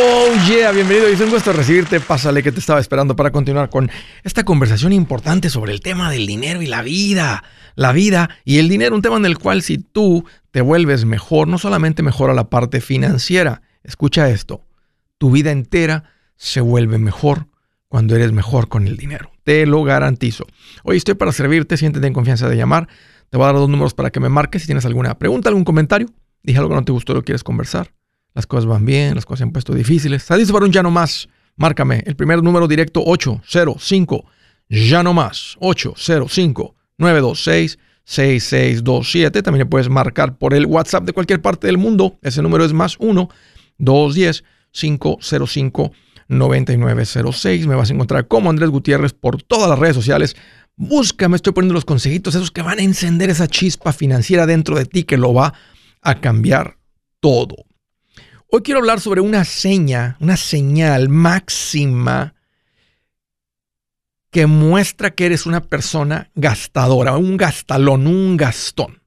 Oh yeah, bienvenido y es un gusto recibirte. Pásale que te estaba esperando para continuar con esta conversación importante sobre el tema del dinero y la vida. La vida y el dinero, un tema en el cual si tú te vuelves mejor, no solamente mejora la parte financiera, escucha esto, tu vida entera se vuelve mejor cuando eres mejor con el dinero. Te lo garantizo. Hoy estoy para servirte, siéntete en confianza de llamar. Te voy a dar dos números para que me marques si tienes alguna pregunta, algún comentario. Dije algo que no te gustó, lo quieres conversar las cosas van bien, las cosas se han puesto difíciles. ¿Estás para un ya no más? Márcame el primer número directo 805 ya no más 805 926 6627. También le puedes marcar por el WhatsApp de cualquier parte del mundo. Ese número es más 1 210 505 9906. Me vas a encontrar como Andrés Gutiérrez por todas las redes sociales. Búscame, estoy poniendo los consejitos, esos que van a encender esa chispa financiera dentro de ti que lo va a cambiar todo. Hoy quiero hablar sobre una seña, una señal máxima que muestra que eres una persona gastadora, un gastalón, un gastón.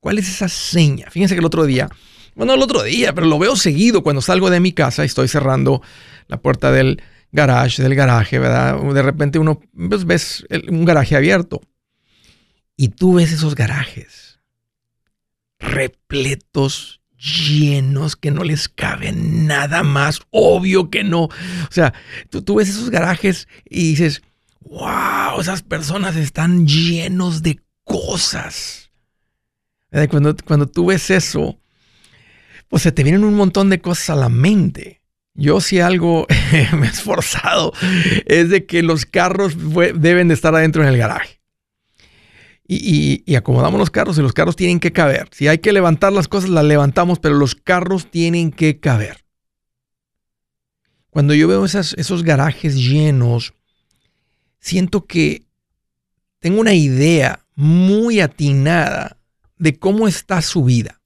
¿Cuál es esa seña? Fíjense que el otro día, bueno, el otro día, pero lo veo seguido cuando salgo de mi casa y estoy cerrando la puerta del garage, del garaje, ¿verdad? De repente uno pues, ves un garaje abierto y tú ves esos garajes repletos llenos que no les cabe nada más. Obvio que no. O sea, tú, ves esos garajes y dices, wow, esas personas están llenos de cosas. Cuando, cuando tú ves eso, pues se te vienen un montón de cosas a la mente. Yo si algo me he esforzado es de que los carros deben de estar adentro en el garaje y, acomodamos los carros y los carros tienen que caber. Si hay que levantar las cosas, las levantamos, pero los carros tienen que caber. Cuando yo veo esos garajes llenos, siento que tengo una idea muy atinada de cómo está su vida.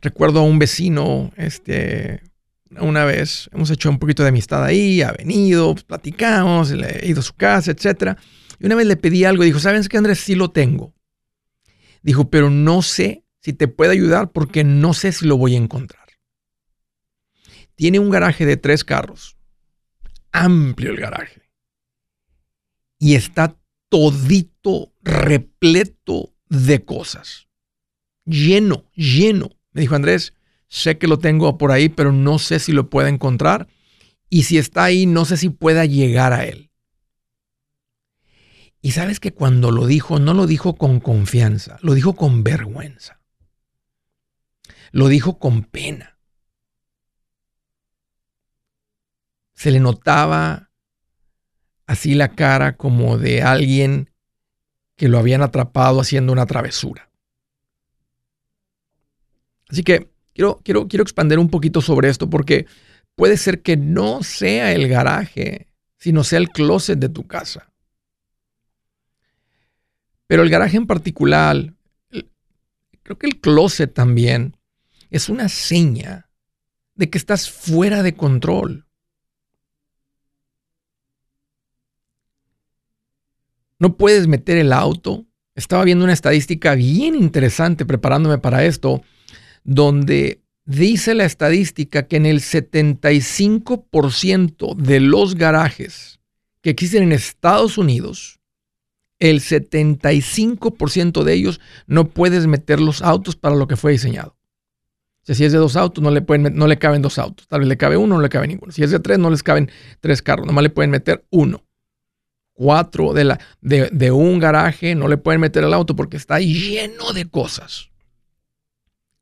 Recuerdo a un vecino, este, una vez, hemos hecho un poquito de amistad ahí, ha venido, pues, platicamos, le he ido a su casa, etcétera. Y una vez le pedí algo, dijo, ¿sabes qué, Andrés? Sí lo tengo. Dijo, pero no sé si te puede ayudar porque no sé si lo voy a encontrar. Tiene un garaje de tres carros. Amplio el garaje. Y está todito repleto de cosas. Lleno, lleno. Me dijo Andrés, sé que lo tengo por ahí, pero no sé si lo pueda encontrar. Y si está ahí, no sé si pueda llegar a él. Y sabes que cuando lo dijo, no lo dijo con confianza, lo dijo con vergüenza. Lo dijo con pena. Se le notaba así la cara como de alguien que lo habían atrapado haciendo una travesura. Así que quiero, quiero, quiero expandir un poquito sobre esto porque puede ser que no sea el garaje, sino sea el closet de tu casa. Pero el garaje en particular, creo que el closet también, es una seña de que estás fuera de control. No puedes meter el auto. Estaba viendo una estadística bien interesante preparándome para esto, donde dice la estadística que en el 75% de los garajes que existen en Estados Unidos, el 75% de ellos no puedes meter los autos para lo que fue diseñado. Si es de dos autos, no le, pueden, no le caben dos autos. Tal vez le cabe uno, no le cabe ninguno. Si es de tres, no les caben tres carros. Nomás le pueden meter uno. Cuatro de, la, de, de un garaje no le pueden meter el auto porque está lleno de cosas.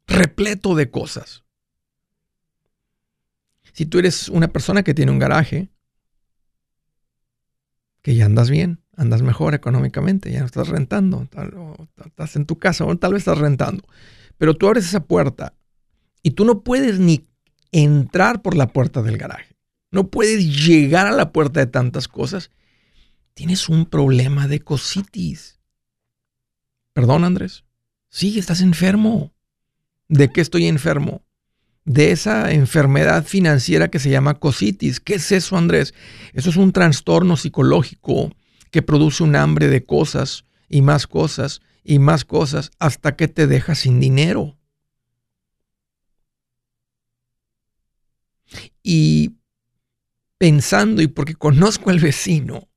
Repleto de cosas. Si tú eres una persona que tiene un garaje, que ya andas bien, andas mejor económicamente, ya no estás rentando, estás en tu casa o tal vez estás rentando. Pero tú abres esa puerta y tú no puedes ni entrar por la puerta del garaje. No puedes llegar a la puerta de tantas cosas. Tienes un problema de cositis. Perdón, Andrés. Sí, estás enfermo. ¿De qué estoy enfermo? De esa enfermedad financiera que se llama cositis. ¿Qué es eso, Andrés? Eso es un trastorno psicológico que produce un hambre de cosas y más cosas y más cosas hasta que te dejas sin dinero. y pensando y porque conozco al vecino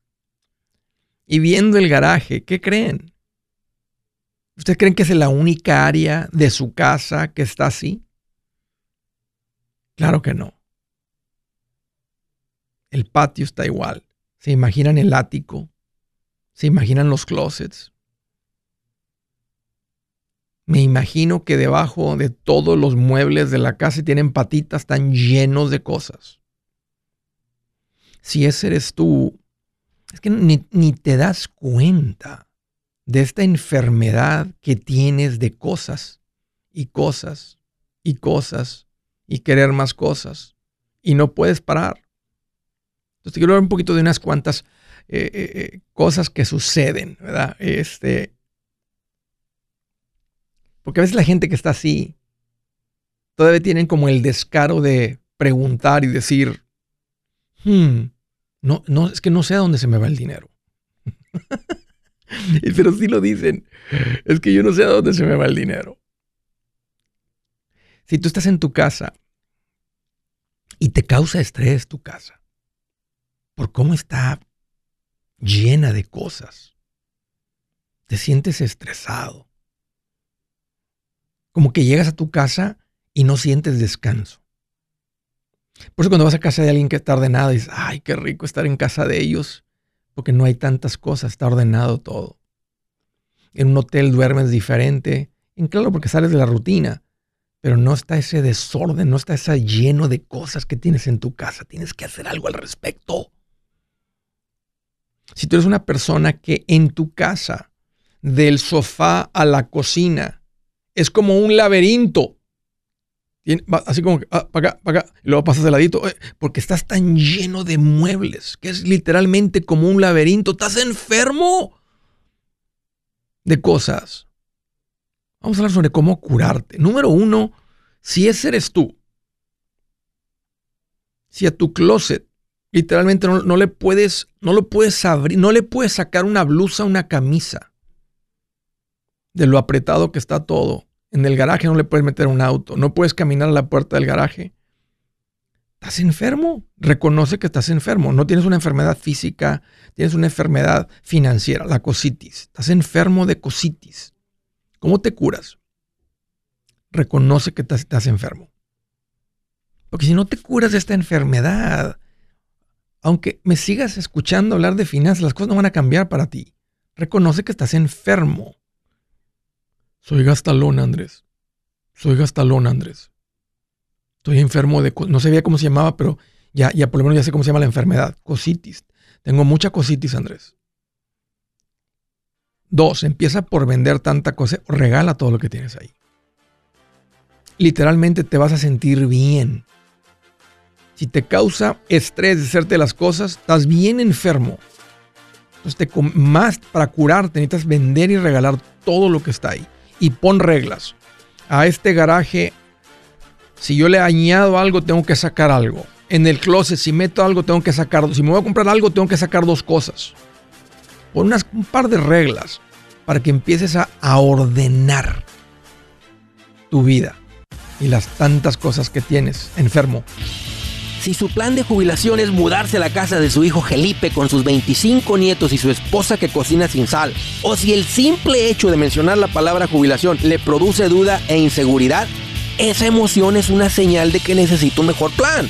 y viendo el garaje, ¿qué creen? ¿Ustedes creen que es la única área de su casa que está así? Claro que no. El patio está igual. ¿Se imaginan el ático? ¿Se imaginan los closets? Me imagino que debajo de todos los muebles de la casa tienen patitas, están llenos de cosas si ese eres tú, es que ni, ni te das cuenta de esta enfermedad que tienes de cosas y cosas y cosas y querer más cosas y no puedes parar. Entonces, quiero hablar un poquito de unas cuantas eh, eh, eh, cosas que suceden, ¿verdad? Este, porque a veces la gente que está así todavía tienen como el descaro de preguntar y decir, hmm, no, no, es que no sé a dónde se me va el dinero. Pero sí lo dicen. Es que yo no sé a dónde se me va el dinero. Si tú estás en tu casa y te causa estrés tu casa por cómo está llena de cosas, te sientes estresado. Como que llegas a tu casa y no sientes descanso. Por eso cuando vas a casa de alguien que está ordenado, dices, ay, qué rico estar en casa de ellos, porque no hay tantas cosas, está ordenado todo. En un hotel duermes diferente, en claro, porque sales de la rutina, pero no está ese desorden, no está ese lleno de cosas que tienes en tu casa. Tienes que hacer algo al respecto. Si tú eres una persona que en tu casa, del sofá a la cocina, es como un laberinto, así como ah, para acá, para acá, y luego pasas de ladito, eh, porque estás tan lleno de muebles, que es literalmente como un laberinto. Estás enfermo de cosas. Vamos a hablar sobre cómo curarte. Número uno, si ese eres tú, si a tu closet literalmente no, le puedes, no lo puedes abrir, no le puedes sacar una blusa, una camisa de lo apretado que está todo en el garaje no le puedes meter un auto. No puedes caminar a la puerta del garaje. Estás enfermo. Reconoce que estás enfermo. No tienes una enfermedad física, tienes una enfermedad financiera, la cositis. Estás enfermo de cositis. ¿Cómo te curas? Reconoce que estás, enfermo. Porque si no te curas de esta enfermedad, aunque me sigas escuchando hablar de finanzas, las cosas no van a cambiar para ti. Reconoce que estás enfermo. Soy gastalón, Andrés. Soy gastalón, Andrés. Estoy enfermo de... No sabía cómo se llamaba, pero ya, ya por lo menos ya sé cómo se llama la enfermedad. Cositis. Tengo mucha cositis, Andrés. Dos, empieza por vender tanta cosa. Regala todo lo que tienes ahí. Literalmente te vas a sentir bien. Si te causa estrés de hacerte las cosas, estás bien enfermo. Entonces, más para curarte necesitas vender y regalar todo lo que está ahí y pon reglas. A este garaje, si yo le añado algo, tengo que sacar algo. En el closet, si meto algo, tengo que sacar. Si me voy a comprar algo, tengo que sacar dos cosas. Pon unas, un par de reglas para que empieces a, a ordenar tu vida y las tantas cosas que tienes enfermo. Si su plan de jubilación es mudarse a la casa de su hijo Felipe con sus 25 nietos y su esposa que cocina sin sal, o si el simple hecho de mencionar la palabra jubilación le produce duda e inseguridad, esa emoción es una señal de que necesita un mejor plan.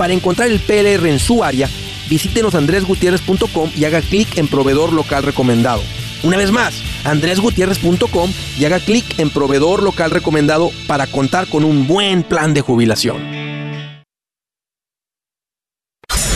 Para encontrar el PLR en su área, visítenos andresgutierrez.com y haga clic en proveedor local recomendado. Una vez más, andresgutierrez.com y haga clic en proveedor local recomendado para contar con un buen plan de jubilación.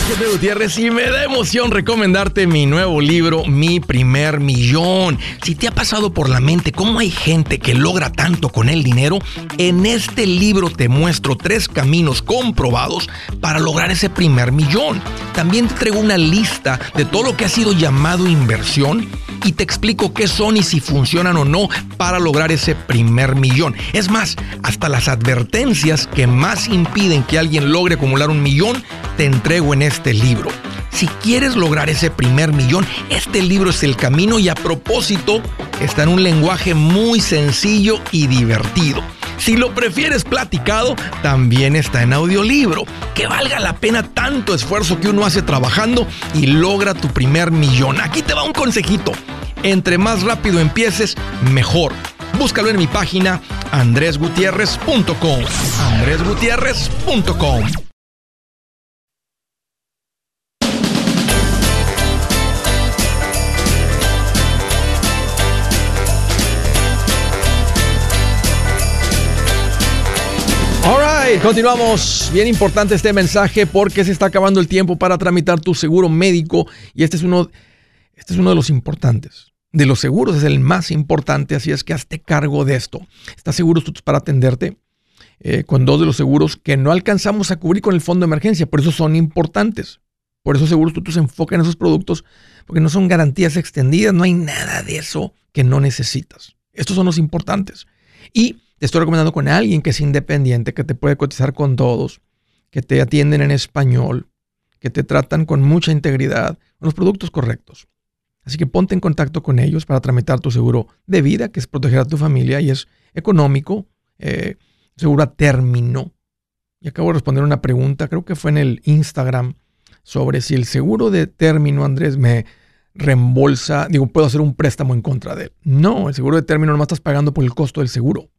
Pepe Gutiérrez y me da emoción recomendarte mi nuevo libro, Mi Primer Millón. Si te ha pasado por la mente cómo hay gente que logra tanto con el dinero, en este libro te muestro tres caminos comprobados para lograr ese primer millón. También te traigo una lista de todo lo que ha sido llamado inversión y te explico qué son y si funcionan o no para lograr ese primer millón. Es más, hasta las advertencias que más impiden que alguien logre acumular un millón, te entrego en este libro. Si quieres lograr ese primer millón, este libro es el camino y a propósito está en un lenguaje muy sencillo y divertido. Si lo prefieres platicado, también está en audiolibro. Que valga la pena tanto esfuerzo que uno hace trabajando y logra tu primer millón. Aquí te va un consejito. Entre más rápido empieces, mejor. Búscalo en mi página andresgutierrez.com. andresgutierrez.com. continuamos. Bien importante este mensaje porque se está acabando el tiempo para tramitar tu seguro médico y este es uno, este es uno de los importantes. De los seguros es el más importante, así es que hazte cargo de esto. ¿Estás seguro para atenderte? Eh, con dos de los seguros que no alcanzamos a cubrir con el fondo de emergencia, por eso son importantes. Por eso seguros tú se enfocan en esos productos, porque no son garantías extendidas, no hay nada de eso que no necesitas. Estos son los importantes. Y te estoy recomendando con alguien que es independiente, que te puede cotizar con todos, que te atienden en español, que te tratan con mucha integridad, con los productos correctos. Así que ponte en contacto con ellos para tramitar tu seguro de vida, que es proteger a tu familia y es económico, eh, seguro a término. Y acabo de responder una pregunta, creo que fue en el Instagram, sobre si el seguro de término, Andrés, me reembolsa, digo, puedo hacer un préstamo en contra de él. No, el seguro de término nomás estás pagando por el costo del seguro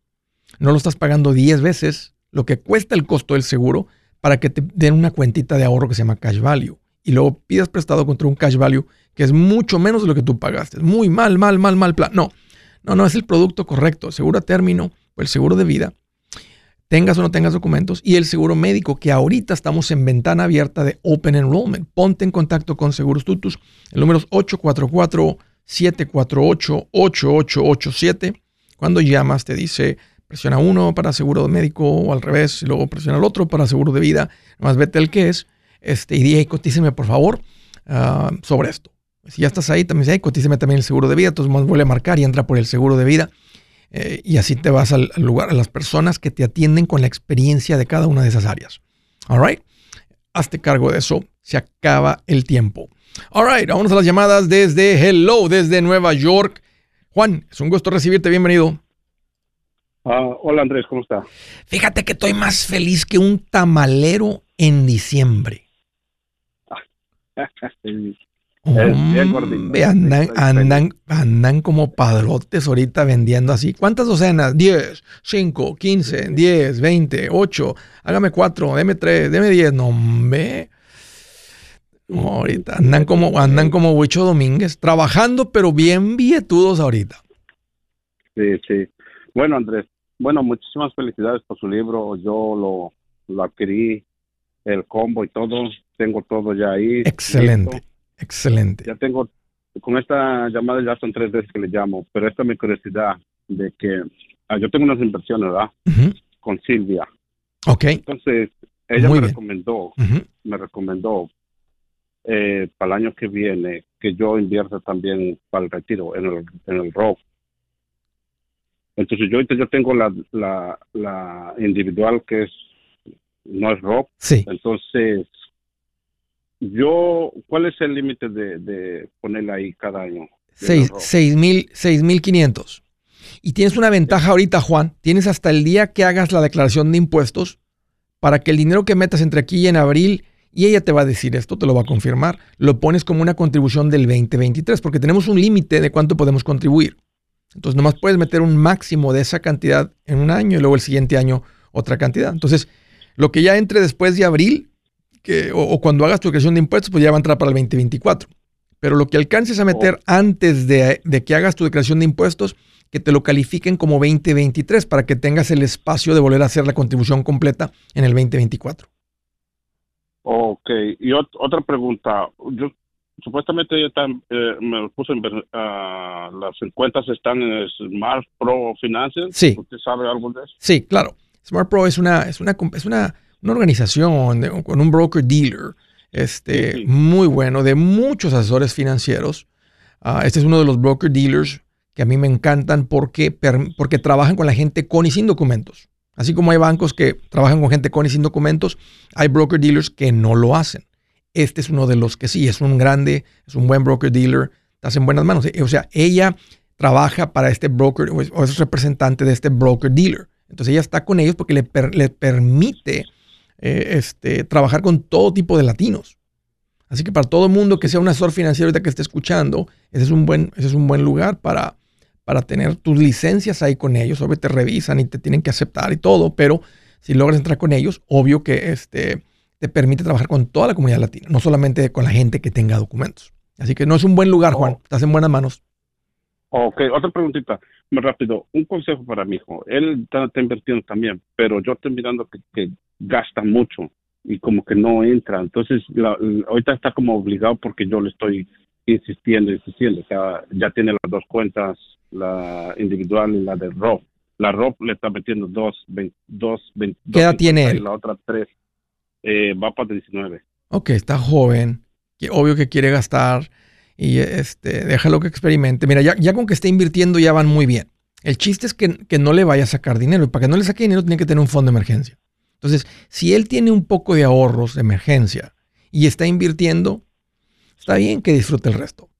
no lo estás pagando 10 veces lo que cuesta el costo del seguro para que te den una cuentita de ahorro que se llama cash value. Y luego pidas prestado contra un cash value que es mucho menos de lo que tú pagaste. Muy mal, mal, mal, mal plan. No, no, no es el producto correcto. seguro a término o el seguro de vida, tengas o no tengas documentos, y el seguro médico, que ahorita estamos en ventana abierta de Open Enrollment. Ponte en contacto con Seguros Tutus. El número es 844-748-8887. Cuando llamas te dice presiona uno para seguro médico o al revés, y luego presiona el otro para seguro de vida, más vete el que es, este, y di, cotíceme por favor ah, sobre esto. Si ya estás ahí, también dice, cotíceme también el seguro de vida, entonces más vuelve a marcar y entra por el seguro de vida. Eh, y así te vas al, lugar, a las personas que te atienden con la experiencia de cada una de esas áreas. All right? Hazte cargo de eso. Se acaba el tiempo. All right, vamos a las llamadas desde Hello, desde Nueva York. Juan, es un gusto recibirte. Bienvenido. Ah, hola Andrés, ¿cómo está? Fíjate que estoy más feliz que un tamalero en diciembre. andan, andan, andan como padrotes ahorita vendiendo así. ¿Cuántas docenas? 10, 5, 15, 10, 20, 8. Hágame 4, deme 3, deme 10. No, me. ahorita andan como, andan como Huicho Domínguez, trabajando, pero bien billetudos ahorita. Sí, sí. Bueno, Andrés, bueno, muchísimas felicidades por su libro. Yo lo, adquirí, el combo y todo. Tengo todo ya ahí. Excelente, excelente. Ya tengo, con esta llamada ya son tres veces que le llamo, pero esta es mi curiosidad de que ah, yo tengo unas inversiones, ¿verdad? Con Silvia. Ok. Entonces, ella me recomendó, me recomendó eh, para el año que viene que yo invierta también para el retiro en el, en el rock entonces yo yo tengo la, la, individual que es no es rock. Sí. Entonces, yo, ¿cuál es el límite de, de ponerla ahí cada año? Seis mil quinientos. Y tienes una ventaja ahorita, Juan. Tienes hasta el día que hagas la declaración de impuestos para que el dinero que metas entre aquí y en abril, y ella te va a decir esto, te lo va a confirmar, lo pones como una contribución del 2023, porque tenemos un límite de cuánto podemos contribuir. Entonces, nomás puedes meter un máximo de esa cantidad en un año y luego el siguiente año otra cantidad. Entonces, lo que ya entre después de abril que, o, cuando hagas tu creación de impuestos, pues ya va a entrar para el 2024. Pero lo que alcances a meter oh. antes de, que hagas tu declaración de impuestos, que te lo califiquen como 2023 para que tengas el espacio de volver a hacer la contribución completa en el 2024. Ok, y otra pregunta. Yo supuestamente ya están, eh, me puso en uh, las cuentas están en Smart Pro Finances. Sí. ¿Usted sabe algo de eso? Sí, claro. Smart Pro es una, es una, es una, una organización con un broker dealer este, muy bueno, de muchos asesores financieros. Ah, este es uno de los broker dealers que a mí me encantan porque, porque trabajan con la gente con y sin documentos. Así como hay bancos que trabajan con gente con y sin documentos, hay broker dealers que no lo hacen. Este es uno de los que sí, es un grande, es un buen broker dealer, estás en buenas manos. O sea, ella trabaja para este broker o es, representante de este broker dealer. Entonces ella está con ellos porque le, le permite eh, este, trabajar con todo tipo de latinos. Así que para todo el mundo que sea un asesor financiero que esté escuchando, ese es un buen, ese es un buen lugar para, para tener tus licencias ahí con ellos. Obvio te revisan y te tienen que aceptar y todo, pero si logras entrar con ellos, obvio que este, te permite trabajar con toda la comunidad latina, no solamente con la gente que tenga documentos. Así que no es un buen lugar, Juan. Oh. Estás en buenas manos. Ok, otra preguntita, muy rápido. Un consejo para mi hijo. Él está, invirtiendo también, pero yo estoy mirando que, gasta mucho y como que no entra. Entonces, ahorita está como obligado porque yo le estoy insistiendo, insistiendo. O sea, ya tiene las dos cuentas, la individual y la de ROP. La ROP le está metiendo dos, dos, ¿Qué edad tiene él? Y la otra tres. Eh, va para 19. Ok, está joven. Obvio que quiere gastar y este, déjalo que experimente. Mira, ya, ya con que esté invirtiendo ya van muy bien. El chiste es que, no le vaya a sacar dinero. Y para que no le saque dinero tiene que tener un fondo de emergencia. Entonces, si él tiene un poco de ahorros de emergencia y está invirtiendo, está bien que disfrute el resto.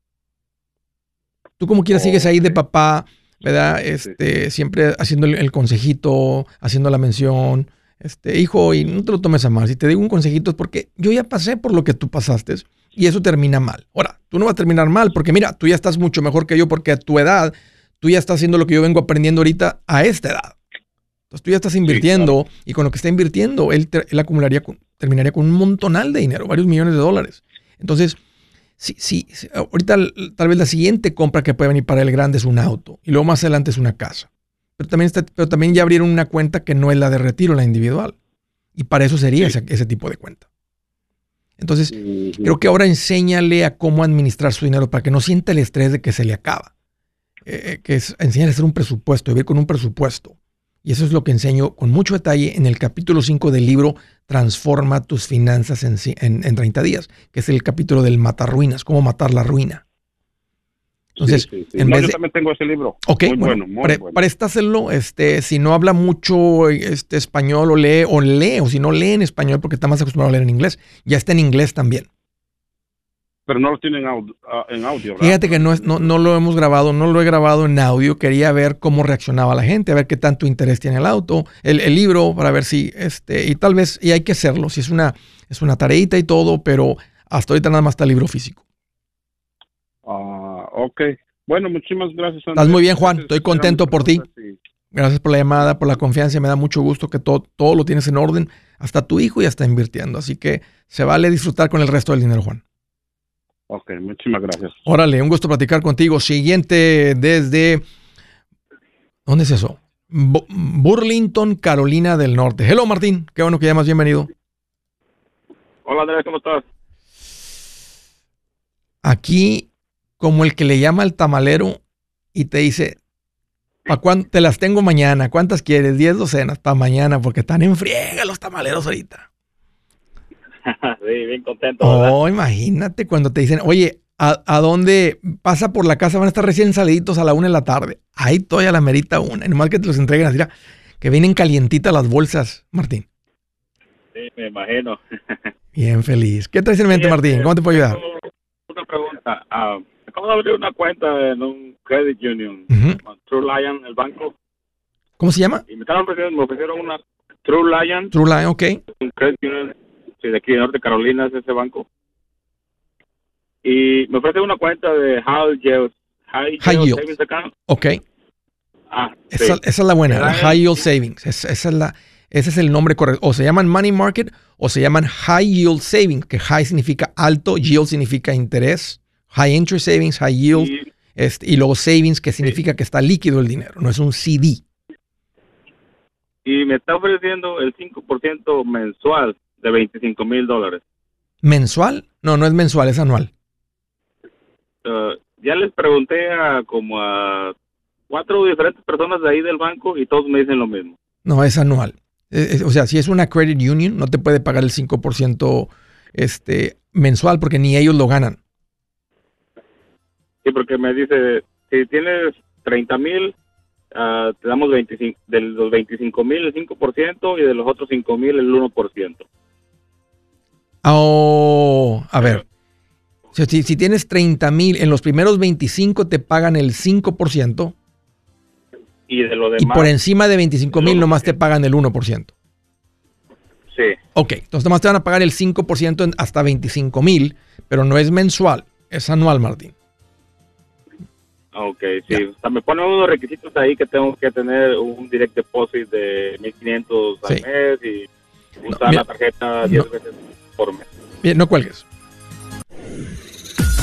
Tú como quieras sigues ahí de papá, ¿verdad? Este, siempre haciendo el, consejito, haciendo la mención. Este, hijo, y no te lo tomes a mal. Si te digo un consejito es porque yo ya pasé por lo que tú pasaste y eso termina mal. Ahora, tú no vas a terminar mal porque mira, tú ya estás mucho mejor que yo porque a tu edad, tú ya estás haciendo lo que yo vengo aprendiendo ahorita a esta edad. Entonces tú ya estás invirtiendo y con lo que está invirtiendo, él, acumularía, terminaría con un montonal de dinero, varios millones de dólares. Entonces, si, si, ahorita tal vez la siguiente compra que puede venir para él grande es un auto y luego más adelante es una casa. Pero también, está, pero también ya abrieron una cuenta que no es la de retiro, la individual. Y para eso sería ese, ese tipo de cuenta. Entonces, creo que ahora enséñale a cómo administrar su dinero para que no sienta el estrés de que se le acaba. Eh, eh, que es enseñarle a hacer un presupuesto, vivir con un presupuesto. Y eso es lo que enseño con mucho detalle en el capítulo 5 del libro Transforma tus finanzas en, en, en 30 días, que es el capítulo del matar ruinas, cómo matar la ruina. Entonces, en vez yo también tengo ese libro. Ok, muy bueno, muy bueno. este, si no habla mucho este, español o lee, o lee, o si no lee en español porque está más acostumbrado a leer en inglés, ya está en inglés también. Pero no lo tienen ah, en audio, ¿verdad? Fíjate que no, es, no, no lo hemos grabado, no lo he grabado en audio. Quería ver cómo reaccionaba la gente, a ver qué tanto interés tiene el auto, el, el libro, para ver si, este, y tal vez, y hay que hacerlo, si es una, es una tareita y todo, pero hasta ahorita nada más está el libro físico. Ok. Bueno, muchísimas gracias. Estás muy bien, Juan. Estoy contento por ti. Gracias por la llamada, por la confianza. Me da mucho gusto que todo, todo lo tienes en orden, hasta tu hijo ya está invirtiendo. Así que se vale disfrutar con el resto del dinero, Juan. Ok, muchísimas gracias. Órale, un gusto platicar contigo. Siguiente desde... ¿Dónde es eso? Burlington, Carolina del Norte. Hello, Martín. Qué bueno que llamas. Bienvenido. Hola, Andrés. ¿Cómo estás? Aquí como el que le llama al tamalero y te dice, ¿pa cuándo? Te las tengo mañana. ¿Cuántas quieres? Diez docenas para mañana, porque están en friega los tamaleros ahorita. sí, bien contento. Oh, imagínate cuando te dicen, oye, ¿a, dónde pasa por la casa? Van a estar recién saliditos a la una de la tarde. Ahí todavía la merita una. Y nomás que te los entreguen así, que vienen calientitas las bolsas, Martín. Sí, me imagino. bien feliz. ¿Qué traes en mente, Martín? ¿Cómo te puedo ayudar? Una pregunta. Ah, acabo de abrir una cuenta en un credit union, True Lion, el banco. ¿Cómo se llama? Y me estaban ofreciendo, me ofrecieron una True Lion. True Lion, ok. Un credit union, sí, de aquí de Norte Carolina es ese banco. Y me ofrecen una cuenta de High Yield, High, yield, Savings Account. Ok. Ah, esa, esa, es la buena, la High Yield Savings. Esa, esa es la, ese es el nombre correcto. O se llaman Money Market o se llaman High Yield Savings, que High significa alto, Yield significa interés. High interest savings, high yield, este, y luego savings, que significa que está líquido el dinero, no es un CD. Y me está ofreciendo el 5% mensual de 25 mil dólares. ¿Mensual? No, no es mensual, es anual. Uh, ya les pregunté a como a cuatro diferentes personas de ahí del banco y todos me dicen lo mismo. No, es anual. Eh, eh, o sea, si es una credit union, no te puede pagar el 5% este, mensual porque ni ellos lo ganan. Sí, porque me dice, si tienes 30 mil, uh, te damos 25, de los 25 mil el 5% y de los otros 5 mil el 1%. Oh, a ver. Si, si tienes 30 mil, en los primeros 25 te pagan el 5%. Y de lo demás. Y por encima de 25 mil nomás te pagan el 1%. Sí. Ok, entonces nomás te van a pagar el 5% hasta 25 mil, pero no es mensual, es anual, Martín. Ok, sí. O sea, me ponen unos requisitos ahí que tengo que tener un direct deposit de 1500 al mes y usar la tarjeta 10 veces por mes. Bien, no cuelgues.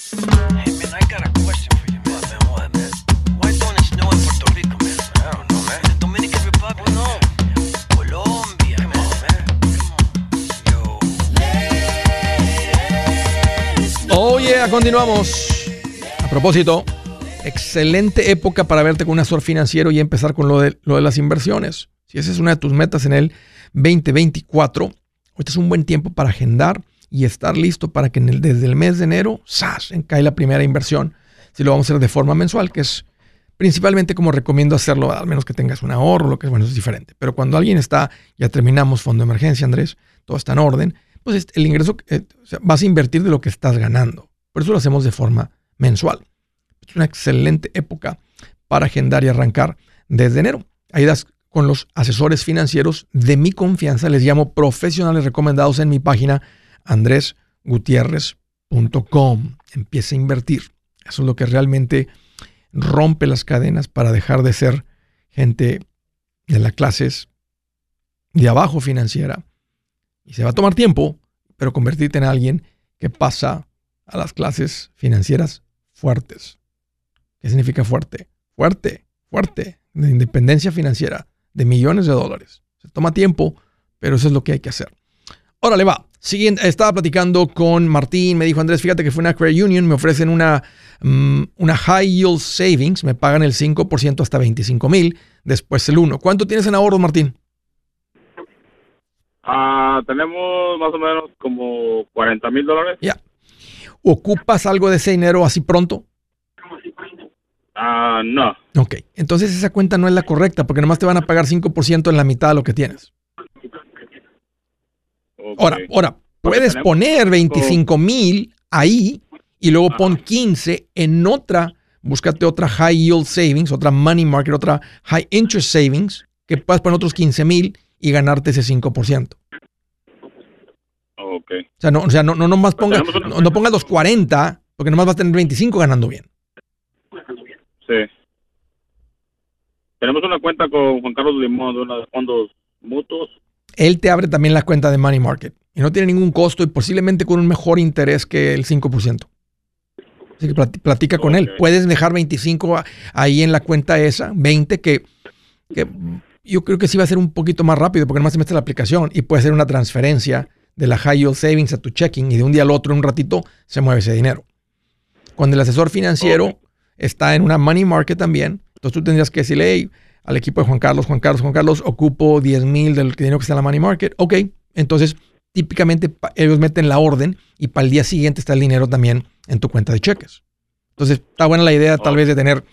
Oye, continuamos. A propósito, excelente época para verte con un asesor financiero y empezar con lo de, lo de las inversiones. Si esa es una de tus metas en el 2024, este es un buen tiempo para agendar y estar listo para que en el, desde el mes de enero, ¡zas!, cae la primera inversión. Si lo vamos a hacer de forma mensual, que es principalmente como recomiendo hacerlo, al menos que tengas un ahorro, lo que es bueno, es diferente. Pero cuando alguien está, ya terminamos fondo de emergencia, Andrés, todo está en orden, pues el ingreso, eh, vas a invertir de lo que estás ganando. Por eso lo hacemos de forma mensual. Es una excelente época para agendar y arrancar desde enero. Ahí das con los asesores financieros de mi confianza, les llamo profesionales recomendados en mi página andresgutierrez.com. Empieza a invertir. Eso es lo que realmente rompe las cadenas para dejar de ser gente de las clases de abajo financiera y se va a tomar tiempo, pero convertirte en alguien que pasa a las clases financieras fuertes. ¿Qué significa fuerte? Fuerte, fuerte, de independencia financiera, de millones de dólares. Se toma tiempo, pero eso es lo que hay que hacer. Órale, va. Siguiente, estaba platicando con Martín, me dijo Andrés, fíjate que fue una credit union, me ofrecen una, mm, una high yield savings, me pagan el 5% hasta 25 mil, después el 1. ¿Cuánto tienes en ahorros, Martín? Ah, tenemos más o menos como 40 mil dólares. Ya. ¿Ocupas algo de ese dinero así pronto? Ah, no. Ok, entonces esa cuenta no es la correcta porque nomás te van a pagar 5% en la mitad de lo que tienes. Ahora, ahora, puedes poner 25 mil ahí y luego pon 15 en otra, búscate otra high yield savings, otra money market, otra high interest savings, que puedas poner otros 15 mil y ganarte ese 5%. Ok. O sea, no, o sea, no, no, más pongas, no, no pongas los 40, porque nomás vas a tener 25 ganando bien. Sí. Tenemos una cuenta con Juan Carlos Limón de uno de fondos mutuos. Él te abre también la cuenta de Money Market y no tiene ningún costo y posiblemente con un mejor interés que el 5%. Así que platica con él. Puedes dejar 25 ahí en la cuenta esa, 20 que, que yo creo que sí va a ser un poquito más rápido porque nomás se mete la aplicación y puede ser una transferencia de la high yield savings a tu checking y de un día al otro en un ratito se mueve ese dinero. Cuando el asesor financiero está en una money market también, entonces tú tendrías que decirle al equipo de Juan Carlos, Juan Carlos, Juan Carlos, ocupo 10 mil del dinero que está en la money market. Ok, entonces típicamente ellos meten la orden y para el día siguiente está el dinero también en tu cuenta de cheques. Entonces, está buena la idea tal vez de tener,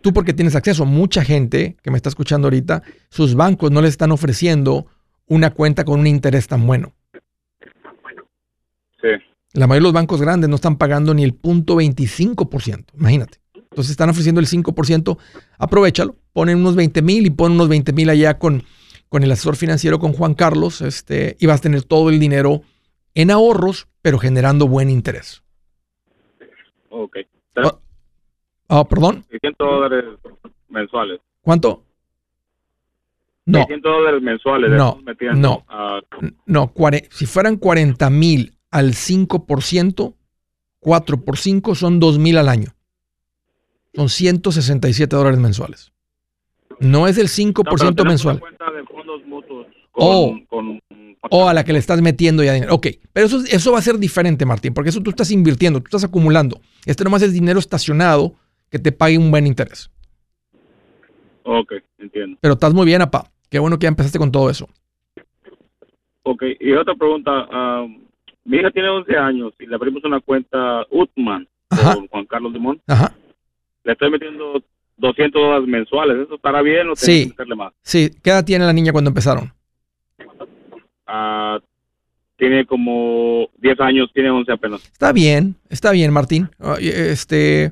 tú porque tienes acceso, mucha gente que me está escuchando ahorita, sus bancos no les están ofreciendo una cuenta con un interés tan bueno. Sí. La mayoría de los bancos grandes no están pagando ni el punto 25%, imagínate. Entonces están ofreciendo el 5%, aprovechalo, ponen unos 20 mil y ponen unos 20 mil allá con, con el asesor financiero, con Juan Carlos, este, y vas a tener todo el dinero en ahorros, pero generando buen interés. Ok. Ah, ah perdón. 600 dólares mensuales. ¿Cuánto? No. 600 dólares mensuales. No, no, no. Si fueran 40 mil al 5%, 4 por 5 son 2 mil al año. Son 167 dólares mensuales. No es del 5% mensual. o, o a la que le estás metiendo ya dinero. Ok, pero eso, eso va a ser diferente, Martín, porque eso tú estás invirtiendo, tú estás acumulando. Este nomás es dinero estacionado que te pague un buen interés. Ok, entiendo. Pero estás muy bien, apa. Qué bueno que ya empezaste con todo eso. Ok, y otra pregunta. Um, mi hija tiene 11 años y le abrimos una cuenta Utman con Juan Carlos Limón. Ajá. Le estoy metiendo 200 dólares mensuales. ¿Eso estará bien o sí. que meterle más? Sí. ¿Qué edad tiene la niña cuando empezaron? Ah, tiene como 10 años, tiene 11 apenas. Está bien, está bien, Martín. Este,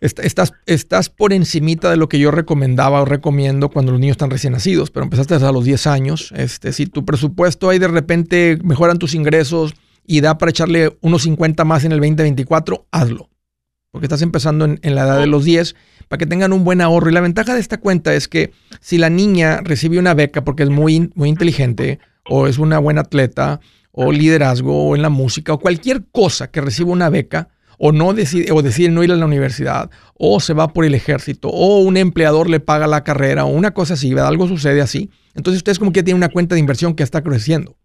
estás, estás por encimita de lo que yo recomendaba o recomiendo cuando los niños están recién nacidos, pero empezaste a los 10 años. Este, si tu presupuesto ahí de repente mejoran tus ingresos y da para echarle unos 50 más en el 2024, hazlo. Porque estás empezando en, la edad de los 10 para que tengan un buen ahorro. Y la ventaja de esta cuenta es que si la niña recibe una beca porque es muy, muy inteligente o es una buena atleta o liderazgo o en la música o cualquier cosa que reciba una beca, o no decide, o decide no ir a la universidad, o se va por el ejército, o un empleador le paga la carrera, o una cosa así, ¿verdad? Algo sucede así. Entonces usted es como que tiene una cuenta de inversión que está creciendo.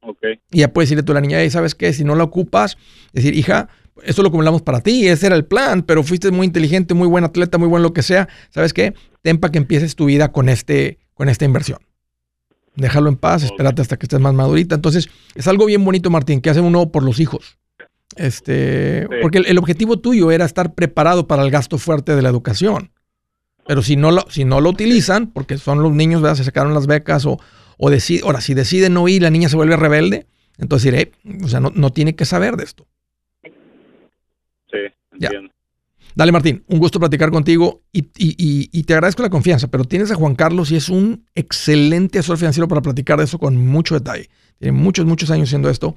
Ok. Y ya puedes decirle a tu la niña, ¿sabes qué? Si no la ocupas, decir, hija, esto lo acumulamos para ti, ese era el plan, pero fuiste muy inteligente, muy buen atleta, muy buen lo que sea. ¿Sabes qué? Ten para que empieces tu vida con, este, con esta inversión. Déjalo en paz, espérate hasta que estés más madurita. Entonces, es algo bien bonito, Martín, que hace uno por los hijos. Este, porque el, objetivo tuyo era estar preparado para el gasto fuerte de la educación. Pero si no lo, si no lo utilizan, porque son los niños, ¿verdad? se sacaron las becas o, o ahora si deciden no ir, la niña se vuelve rebelde, entonces diré, o sea, no, no, tiene que saber de esto. Entiendo. Dale, Martín, un gusto platicar contigo y, y, y, te agradezco la confianza, pero tienes a Juan Carlos y es un excelente asesor financiero para platicar de eso con mucho detalle. Tiene muchos, muchos años haciendo esto.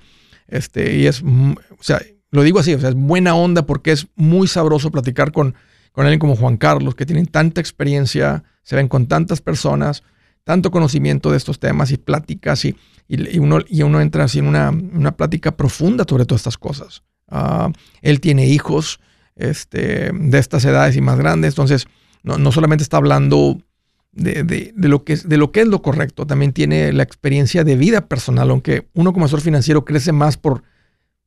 Este, y es, o sea, lo digo así, o sea, es buena onda porque es muy sabroso platicar con, con alguien como Juan Carlos, que tienen tanta experiencia, se ven con tantas personas, tanto conocimiento de estos temas y pláticas, y, y, uno, y uno entra así en una, una plática profunda sobre todas estas cosas. Ah, él tiene hijos este, de estas edades y más grandes, entonces no, no solamente está hablando de, de, lo que es, de lo que es lo correcto, también tiene la experiencia de vida personal, aunque uno como asesor financiero crece más por,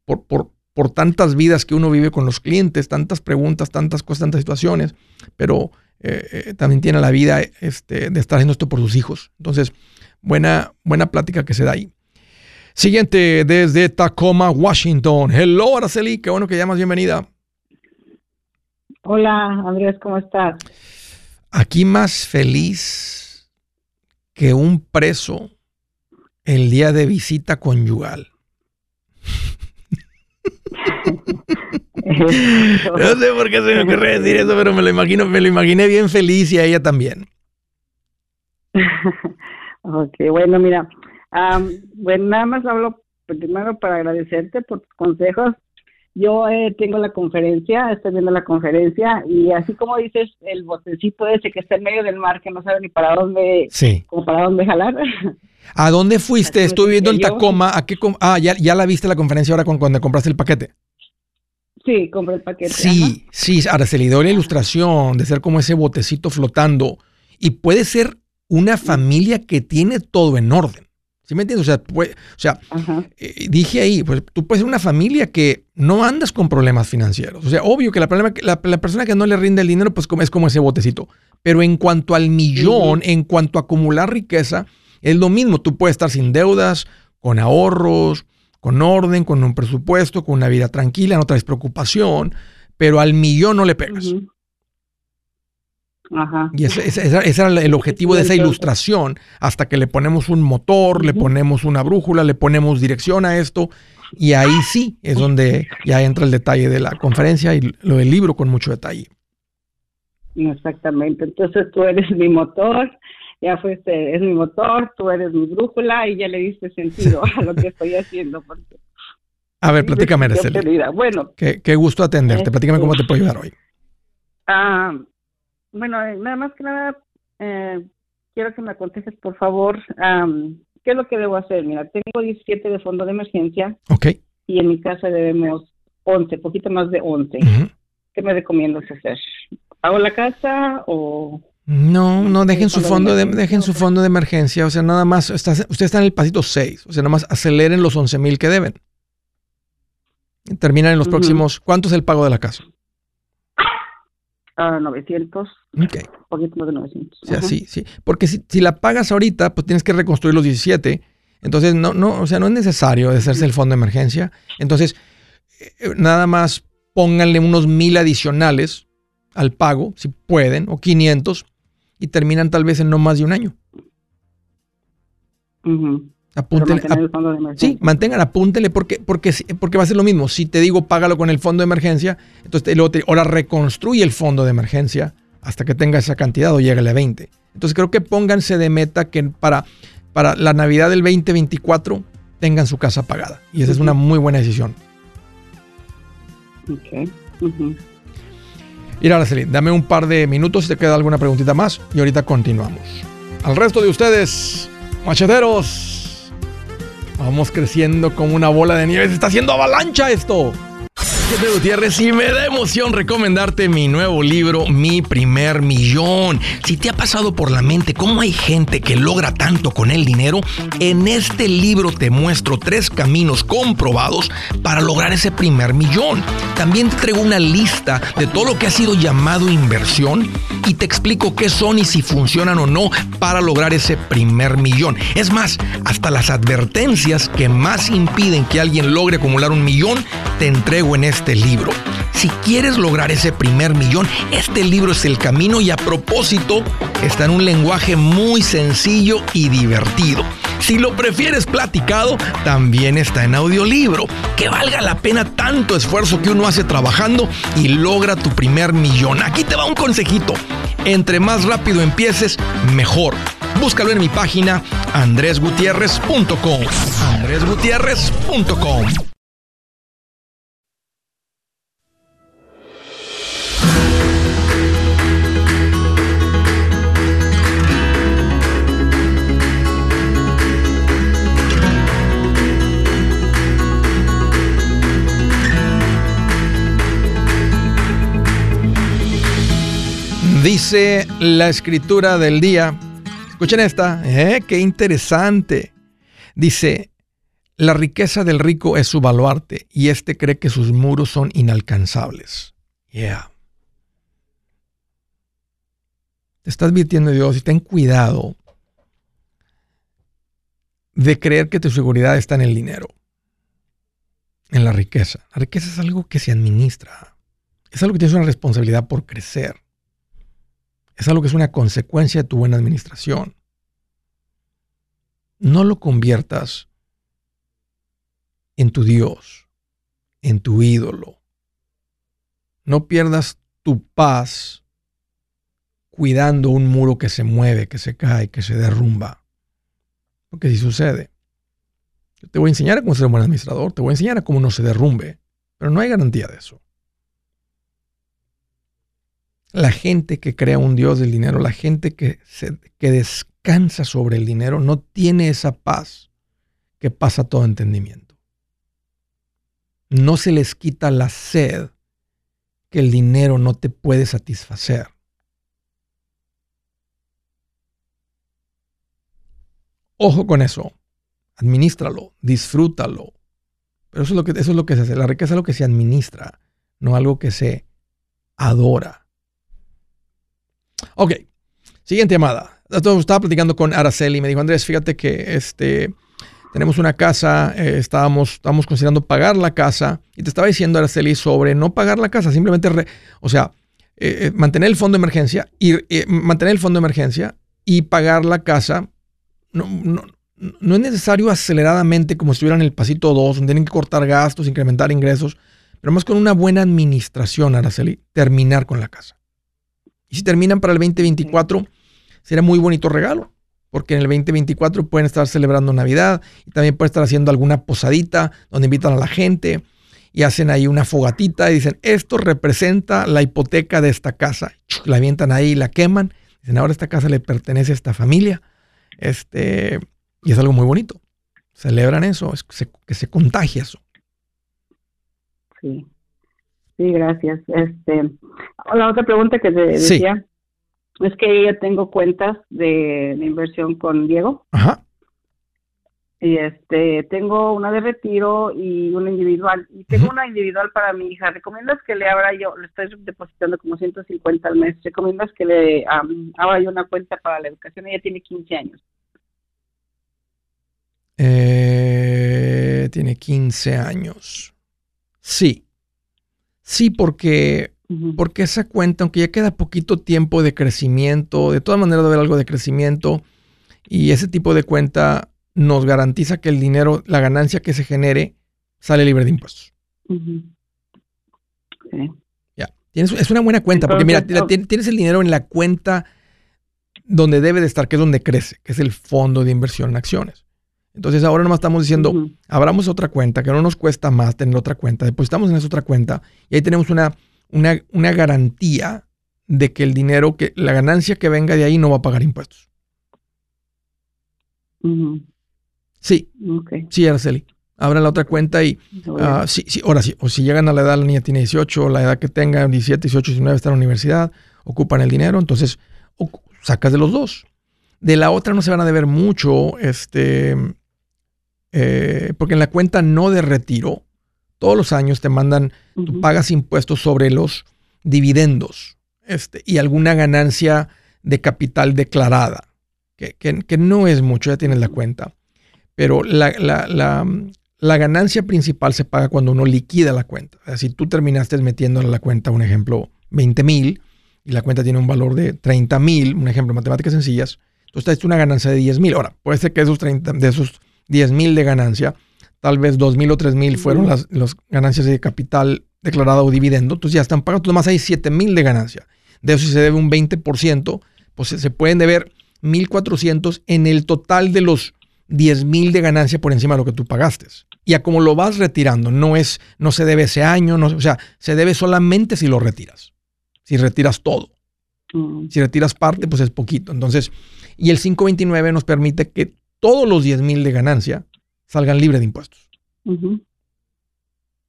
por, por, por tantas vidas que uno vive con los clientes, tantas preguntas, tantas cosas, tantas situaciones, pero eh, eh, también tiene la vida este, de estar haciendo esto por sus hijos. Entonces, buena, buena plática que se da ahí. Siguiente, desde Tacoma, Washington. Hello, Araceli, qué bueno que llamas, bienvenida. Hola, Andrés, ¿cómo estás? Aquí más feliz que un preso el día de visita conyugal. no sé por qué se me ocurre decir eso, pero me lo imagino, me lo imaginé bien feliz y a ella también. ok, bueno, mira, bueno, nada más hablo primero para agradecerte por tus consejos yo eh, tengo la conferencia, estoy viendo la conferencia y así como dices, el botecito ese que está en medio del mar que no sabe ni para dónde, sí. como para dónde jalar. ¿A dónde fuiste? Estuve viendo en Tacoma. ¿A qué ah, ya, ya la viste la conferencia ahora cuando compraste el paquete. Sí, compré el paquete. Sí, sí, ahora se le dio la ilustración de ser como ese botecito flotando y puede ser una familia que tiene todo en orden. ¿Sí me entiendes? O sea, o sea eh, dije ahí, pues tú puedes ser una familia que no andas con problemas financieros. O sea, obvio que la, problema, la, la persona que no le rinde el dinero, pues es como ese botecito. Pero en cuanto al millón, en cuanto a acumular riqueza, Es lo mismo, tú puedes estar sin deudas, con ahorros, con orden, con un presupuesto, con una vida tranquila, no traes preocupación, pero al millón no le pegas. Ajá. Y ese, era el objetivo de esa ilustración, hasta que le ponemos un motor, le ponemos una brújula, le ponemos dirección a esto, y ahí sí es donde ya entra el detalle de la conferencia y lo del libro con mucho detalle. Exactamente, entonces tú eres mi motor, ya fuiste, es mi motor, tú eres mi brújula y ya le diste sentido a lo que estoy haciendo. a ver, platícame, Araceli. Bueno. Qué, gusto atenderte. Platícame cómo te puedo ayudar hoy. Ah, bueno, eh, nada más que nada, eh, quiero que me aconsejes, por favor, ¿qué es lo que debo hacer? Mira, tengo 17 de fondo de emergencia. Ok. Y en mi casa debemos 11, poquito más de 11. ¿Qué me recomiendas hacer? ¿Hago la casa o...? No, no dejen su fondo de, dejen su fondo de emergencia, o sea, nada más, está, usted está en el pasito 6, o sea, nada más aceleren los 11 mil que deben. Terminan en los próximos, ¿cuánto es el pago de la casa? Uh, 900. Ok. poquito más de 900. O sea, sí, sí, porque si, si, la pagas ahorita, pues tienes que reconstruir los 17, entonces no, no, o sea, no es necesario hacerse el fondo de emergencia, entonces eh, nada más pónganle unos mil adicionales al pago, si pueden, o 500, y terminan tal vez en no más de un año. Sí, mantengan, apúntenle porque, porque, porque va a ser lo mismo. Si te digo págalo con el fondo de emergencia, entonces luego ahora reconstruye el fondo de emergencia hasta que tenga esa cantidad o llegue a 20. Entonces creo que pónganse de meta que para, para la Navidad del 2024 tengan su casa pagada. Y esa es una muy buena decisión. Ok. Mira, Araceli, dame un par de minutos si te queda alguna preguntita más y ahorita continuamos. Al resto de ustedes, macheteros, vamos creciendo como una bola de nieve. Se está haciendo avalancha esto. Soy Gutiérrez y me da emoción recomendarte mi nuevo libro, Mi Primer Millón. Si te ha pasado por la mente cómo hay gente que logra tanto con el dinero, en este libro te muestro tres caminos comprobados para lograr ese primer millón. También te traigo una lista de todo lo que ha sido llamado inversión y te explico qué son y si funcionan o no para lograr ese primer millón. Es más, hasta las advertencias que más impiden que alguien logre acumular un millón, te entrego en este este libro. Si quieres lograr ese primer millón, este libro es el camino y a propósito está en un lenguaje muy sencillo y divertido. Si lo prefieres platicado, también está en audiolibro. Que valga la pena tanto esfuerzo que uno hace trabajando y logra tu primer millón. Aquí te va un consejito. Entre más rápido empieces, mejor. Búscalo en mi página andresgutierrez.com. andresgutierrez.com. Dice la escritura del día. Escuchen esta, ¿eh? qué interesante. Dice, la riqueza del rico es su baluarte y éste cree que sus muros son inalcanzables. Yeah. Te está advirtiendo Dios y ten cuidado de creer que tu seguridad está en el dinero, en la riqueza. La riqueza es algo que se administra. Es algo que tienes una responsabilidad por crecer. Es algo que es una consecuencia de tu buena administración. No lo conviertas en tu Dios, en tu ídolo. No pierdas tu paz cuidando un muro que se mueve, que se cae, que se derrumba. Porque si sucede, yo te voy a enseñar a cómo ser un buen administrador, te voy a enseñar a cómo no se derrumbe, pero no hay garantía de eso. La gente que crea un Dios del dinero, la gente que, que descansa sobre el dinero, no tiene esa paz que pasa todo entendimiento. No se les quita la sed que el dinero no te puede satisfacer. Ojo con eso. Administralo, disfrútalo. Pero eso es lo que, eso es lo que se hace. La riqueza es lo que se administra, no algo que se adora. Ok, siguiente llamada. estaba platicando con Araceli y me dijo, Andrés, fíjate que este, tenemos una casa, eh, estábamos, estábamos considerando pagar la casa y te estaba diciendo, Araceli, sobre no pagar la casa, simplemente, o sea, eh, mantener el fondo de emergencia y mantener el fondo de emergencia y pagar la casa. No, no, no es necesario aceleradamente como si estuvieran en el pasito 2, donde tienen que cortar gastos, incrementar ingresos, pero más con una buena administración, Araceli, terminar con la casa. Y si terminan para el 2024, será muy bonito regalo, porque en el 2024 pueden estar celebrando Navidad y también pueden estar haciendo alguna posadita donde invitan a la gente y hacen ahí una fogatita y dicen, esto representa la hipoteca de esta casa. La avientan ahí, la queman. Dicen, ahora esta casa le pertenece a esta familia. Este, y es algo muy bonito. Celebran eso, es que se, que se contagia eso. Sí. Sí, gracias. Este, la otra pregunta que te decía es que yo tengo cuentas de, inversión con Diego. Ajá. Y este, tengo una de retiro y una individual. Y tengo una individual para mi hija. ¿Recomiendas que le abra yo, le estoy depositando como 150 al mes, ¿recomiendas que le abra yo una cuenta para la educación? Ella tiene 15 años. Eh, tiene 15 años. Sí. Sí, porque, porque esa cuenta, aunque ya queda poquito tiempo de crecimiento, de todas maneras debe haber algo de crecimiento, y ese tipo de cuenta nos garantiza que el dinero, la ganancia que se genere, sale libre de impuestos. Ya. es una buena cuenta, porque mira, tienes el dinero en la cuenta donde debe de estar, que es donde crece, que es el fondo de inversión en acciones. Entonces ahora nomás estamos diciendo, abramos otra cuenta que no nos cuesta más tener otra cuenta, depositamos en esa otra cuenta y ahí tenemos una, una, garantía de que el dinero, que la ganancia que venga de ahí no va a pagar impuestos. Sí, sí, Araceli. Abran la otra cuenta y uh, sí, sí, ahora sí, o si llegan a la edad, la niña tiene 18, la edad que tenga, 17, 18, 19, está en la universidad, ocupan el dinero, entonces sacas de los dos. De la otra no se van a deber mucho, este, eh, porque en la cuenta no de retiro, todos los años te mandan, tú pagas impuestos sobre los dividendos este, y alguna ganancia de capital declarada, que, que, no es mucho, ya tienes la cuenta. Pero la, la, la, ganancia principal se paga cuando uno liquida la cuenta. si tú terminaste metiendo en la cuenta, un ejemplo, 20 mil y la cuenta tiene un valor de 30 mil, un ejemplo, matemáticas sencillas, entonces es una ganancia de 10 mil. Ahora, puede ser que esos 30, de esos 10 mil de ganancia, tal vez 2 mil o 3 mil fueron las, ganancias de capital declarada o dividendo, entonces ya están pagados, más hay 7 mil de ganancia. De eso si se debe un 20%, pues se pueden deber 1.400 en el total de los 10 mil de ganancia por encima de lo que tú pagaste. Y a como lo vas retirando, no es, no se debe ese año, no, o sea, se debe solamente si lo retiras. Si retiras todo. Mm. Si retiras parte, pues es poquito. Entonces, y el 529 nos permite que todos los 10 mil de ganancia salgan libres de impuestos.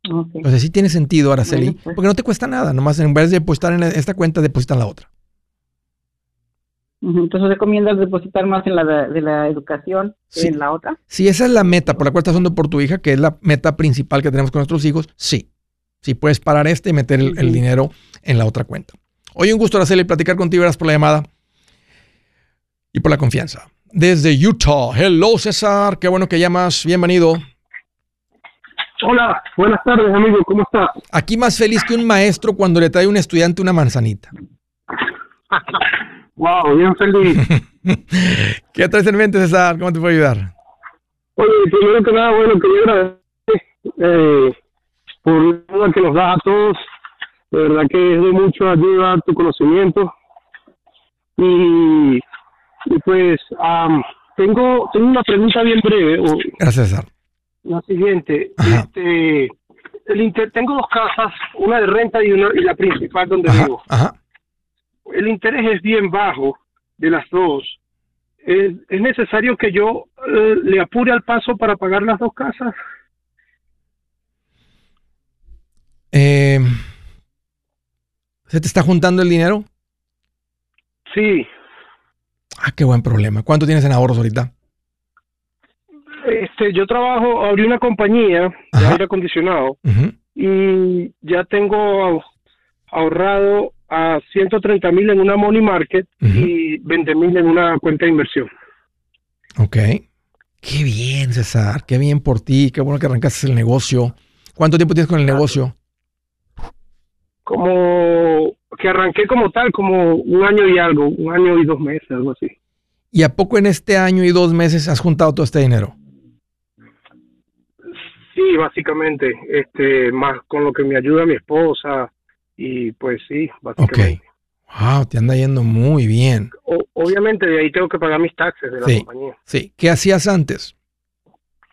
Entonces sí tiene sentido, Araceli, pues. porque no te cuesta nada, nomás en vez de depositar en esta cuenta, depositan la otra. Entonces recomiendas depositar más en la de, la educación que en la otra. Si esa es la meta por la cual estás haciendo por tu hija, que es la meta principal que tenemos con nuestros hijos, sí. Sí puedes parar este y meter el, dinero en la otra cuenta. Hoy un gusto, Araceli, platicar contigo. Gracias por la llamada y por la confianza desde Utah. Hello, César. Qué bueno que llamas. Bienvenido. Hola, buenas tardes, amigo. ¿Cómo estás? Aquí más feliz que un maestro cuando le trae a un estudiante una manzanita. wow, bien feliz. ¿Qué traes en mente, César? ¿Cómo te puedo ayudar? Oye, primero que nada, bueno, quería agradecer eh, por la que nos das a todos. De verdad que es de mucha ayuda tu conocimiento. Y y pues tengo, tengo una pregunta bien breve. Gracias, César. La siguiente. Este, el tengo dos casas, una de renta y, una, y la principal donde vivo. El interés es bien bajo de las dos. ¿Es, necesario que yo eh, le apure al paso para pagar las dos casas? Eh, ¿Se te está juntando el dinero? Sí. Ah, qué buen problema. ¿Cuánto tienes en ahorros ahorita? Este, yo trabajo, abrí una compañía de aire acondicionado y ya tengo ahorrado a 130 mil en una money market y y 20 mil en una cuenta de inversión. Ok. Qué bien, César. Qué bien por ti. Qué bueno que arrancaste el negocio. ¿Cuánto tiempo tienes con el negocio? Como que arranqué como tal, como un año y algo, un año y dos meses, algo así. ¿Y a poco en este año y dos meses has juntado todo este dinero? Sí, básicamente, este, más con lo que me ayuda mi esposa y pues sí, básicamente. Wow, te anda yendo muy bien. obviamente de ahí tengo que pagar mis taxes de la compañía. Sí, ¿qué hacías antes?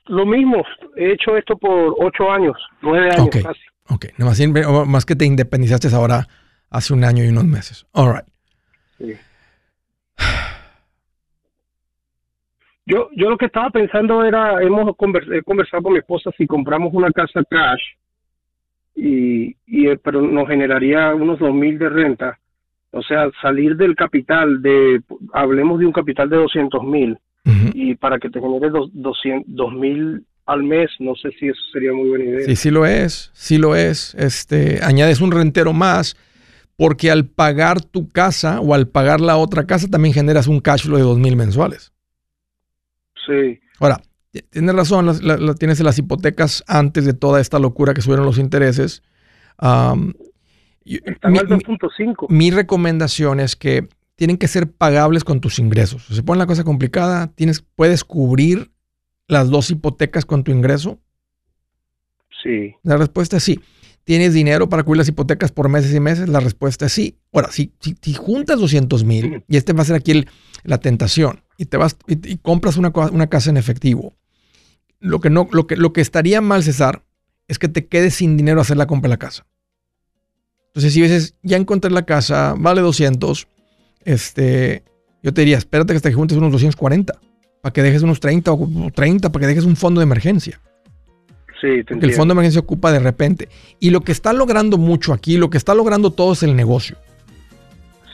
Lo mismo, he hecho esto por ocho años, nueve años casi. Ok, más, más que te independizaste ahora hace un año y unos meses. All right. Sí. Yo, yo lo que estaba pensando era, hemos conversado con mi esposa si compramos una casa cash, y, y eh, pero nos generaría unos dos mil de renta. O sea, salir del capital de, hablemos de un capital de 200 mil, y para que te genere dos mil al mes, no sé si eso sería muy buena idea. Sí, sí lo es, sí lo es. Este, añades un rentero más, porque al pagar tu casa o al pagar la otra casa también generas un cash flow de dos mil mensuales. Sí. Ahora, tienes razón, tienes las hipotecas antes de toda esta locura que subieron los intereses. mi, 2.5. Mi, recomendación es que tienen que ser pagables con tus ingresos. Se pone la cosa complicada, tienes, puedes cubrir las dos hipotecas con tu ingreso. Sí. La respuesta es sí. ¿Tienes dinero para cubrir las hipotecas por meses y meses? La respuesta es sí. Ahora, si, si, juntas 200 mil, y este va a ser aquí la tentación, y te vas y, compras una, una, casa en efectivo, lo que, no, lo, que, lo que estaría mal, César, es que te quedes sin dinero a hacer la compra de la casa. Entonces, si dices, ya encontré la casa, vale 200, este, yo te diría, espérate que hasta que juntes unos 240, para que dejes unos 30 o 30, para que dejes un fondo de emergencia. Sí, el fondo de emergencia ocupa de repente. Y lo que está logrando mucho aquí, lo que está logrando todo es el negocio.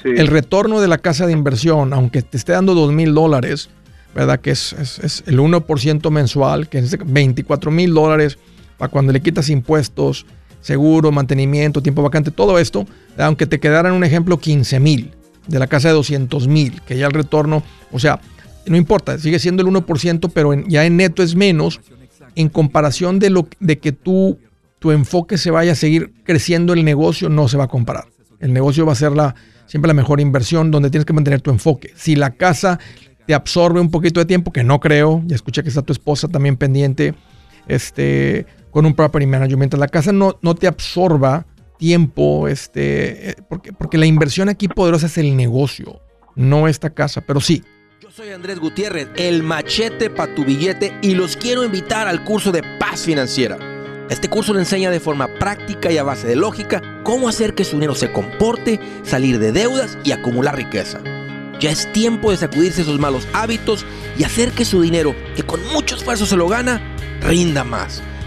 El retorno de la casa de inversión, aunque te esté dando 2 mil dólares, ¿verdad? Que es, es, el 1% mensual, que es 24 mil dólares para cuando le quitas impuestos, seguro, mantenimiento, tiempo vacante, todo esto, aunque te quedaran un ejemplo 15 mil de la casa de 200 mil, que ya el retorno, o sea, no importa, sigue siendo el 1%, pero ya en neto es menos en comparación de, lo, de que tú, tu enfoque se vaya a seguir creciendo el negocio, no se va a comparar. El negocio va a ser la, siempre la mejor inversión donde tienes que mantener tu enfoque. Si la casa te absorbe un poquito de tiempo, que no creo, ya escuché que está tu esposa también pendiente, este, con un property manager, mientras la casa no, no te absorba tiempo, este, eh, porque, porque la inversión aquí poderosa es el negocio, no esta casa, pero sí. Soy Andrés Gutiérrez, el machete para tu billete y los quiero invitar al curso de paz financiera. Este curso le enseña de forma práctica y a base de lógica cómo hacer que su dinero se comporte, salir de deudas y acumular riqueza. Ya es tiempo de sacudirse esos malos hábitos y hacer que su dinero, que con mucho esfuerzo se lo gana, rinda más.